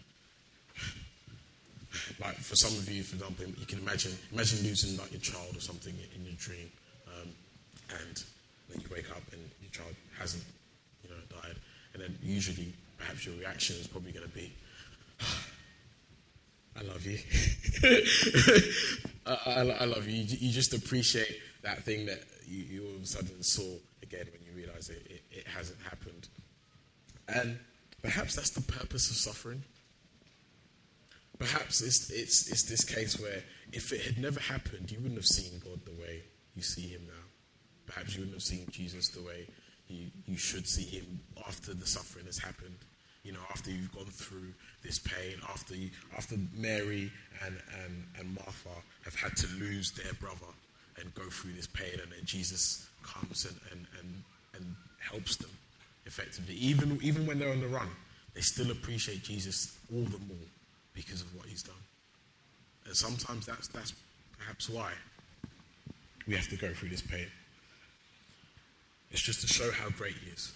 like for some of you, for example, you can imagine imagine losing like your child or something in your dream, um, and then you wake up and your child hasn't, you know, died, and then usually perhaps your reaction is probably going to be, "I love you, <laughs> I, I, I, love you. you." You just appreciate that thing that you, you all of a sudden saw again when you realize it, it, it hasn't happened, and perhaps that's the purpose of suffering Perhaps it's, it's, it's this case where if it had never happened, you wouldn't have seen God the way you see him now. Perhaps you wouldn't have seen Jesus the way you, you should see him after the suffering has happened. You know, after you've gone through this pain, after you, after Mary and, and, and Martha have had to lose their brother and go through this pain, and then Jesus comes and, and, and, and helps them effectively. Even, even when they're on the run, they still appreciate Jesus all the more because of what he's done. And sometimes that's, that's perhaps why we have to go through this pain. It's just to show how great he is.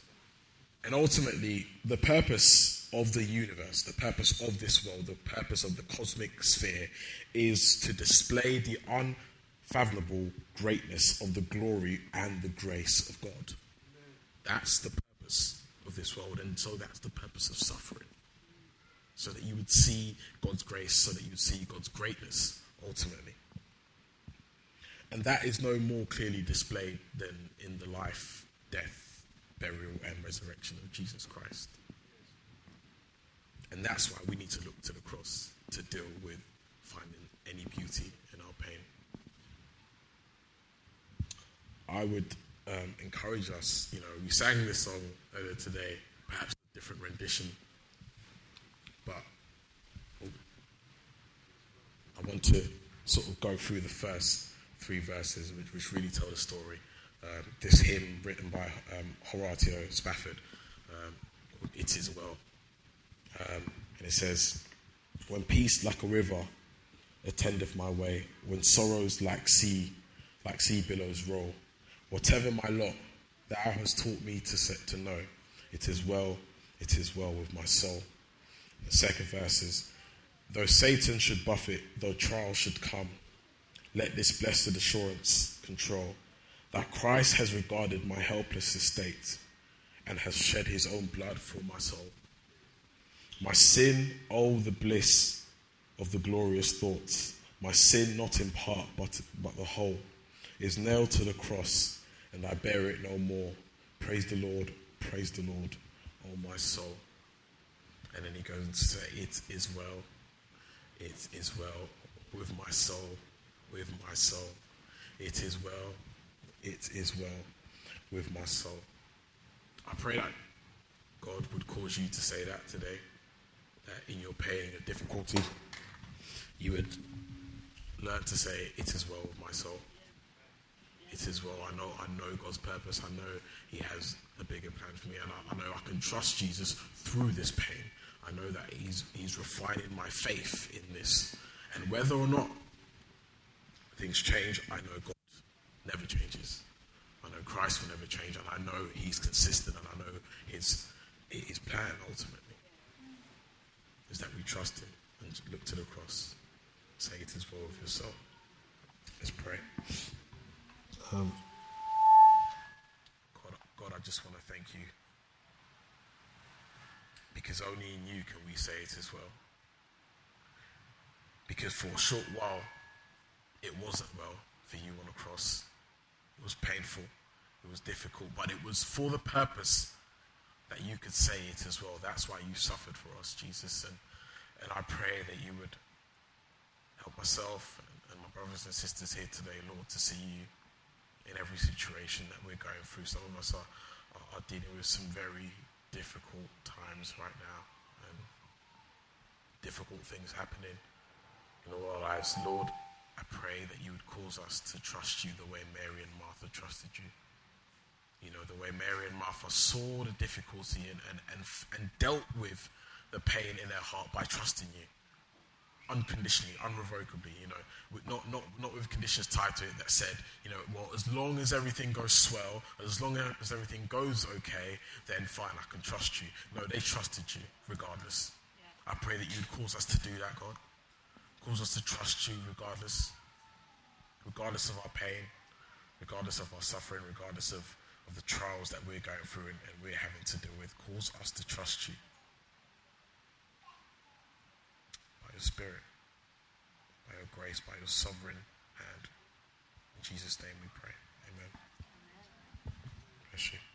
And ultimately, the purpose of the universe, the purpose of this world, the purpose of the cosmic sphere is to display the unfathomable greatness of the glory and the grace of God. That's the purpose of this world, and so that's the purpose of suffering so that you would see God's grace, so that you would see God's greatness ultimately. And that is no more clearly displayed than in the life, death, burial, and resurrection of Jesus Christ. And that's why we need to look to the cross to deal with finding any beauty in our pain. I would um, encourage us, you know, we sang this song earlier today, perhaps a different rendition but I want to sort of go through the first three verses, which, which really tell the story. Um, this hymn written by um, Horatio Spafford, um, It Is Well. Um, and it says, When peace like a river attendeth my way, when sorrows like sea, like sea billows roll, whatever my lot, thou hast taught me to set to know. It is well, it is well with my soul. The second verse is Though Satan should buffet, though trial should come, let this blessed assurance control that Christ has regarded my helpless estate and has shed his own blood for my soul. My sin, oh, the bliss of the glorious thoughts. My sin, not in part, but, but the whole. is nailed to the cross, and I bear it no more. Praise the Lord, praise the Lord, oh my soul. And then he goes on to say, It is well, it is well with my soul, with my soul. It is well, it is well with my soul. I pray that God would cause you to say that today, that in your pain and difficulty, you would learn to say, It is well with my soul. It is well. I know I know God's purpose. I know He has a bigger plan for me, and I, I know I can trust Jesus through this pain. I know that He's He's refining my faith in this. And whether or not things change, I know God never changes. I know Christ will never change, and I know He's consistent, and I know His His plan ultimately is that we trust Him and look to the cross. Say it is well with your soul. Let's pray. Um, God, God, I just want to thank you because only in you can we say it as well. Because for a short while, it wasn't well for you on the cross. It was painful, it was difficult, but it was for the purpose that you could say it as well. That's why you suffered for us, Jesus. And, and I pray that you would help myself and, and my brothers and sisters here today, Lord, to see you in every situation that we're going through. Some of us are, are, are dealing with some very difficult times right now and difficult things happening in all our lives. Lord, I pray that you would cause us to trust you the way Mary and Martha trusted you. You know, the way Mary and Martha saw the difficulty and, and, and, and dealt with the pain in their heart by trusting you unconditionally, unrevocably, you know, with not, not, not with conditions tied to it that said, you know, well, as long as everything goes swell, as long as everything goes okay, then fine, I can trust you. No, they trusted you regardless. Yeah. I pray that you'd cause us to do that, God. Cause us to trust you regardless, regardless of our pain, regardless of our suffering, regardless of, of the trials that we're going through and, and we're having to deal with. Cause us to trust you. Your Spirit, by your grace, by your sovereign hand. In Jesus' name we pray. Amen. Bless you.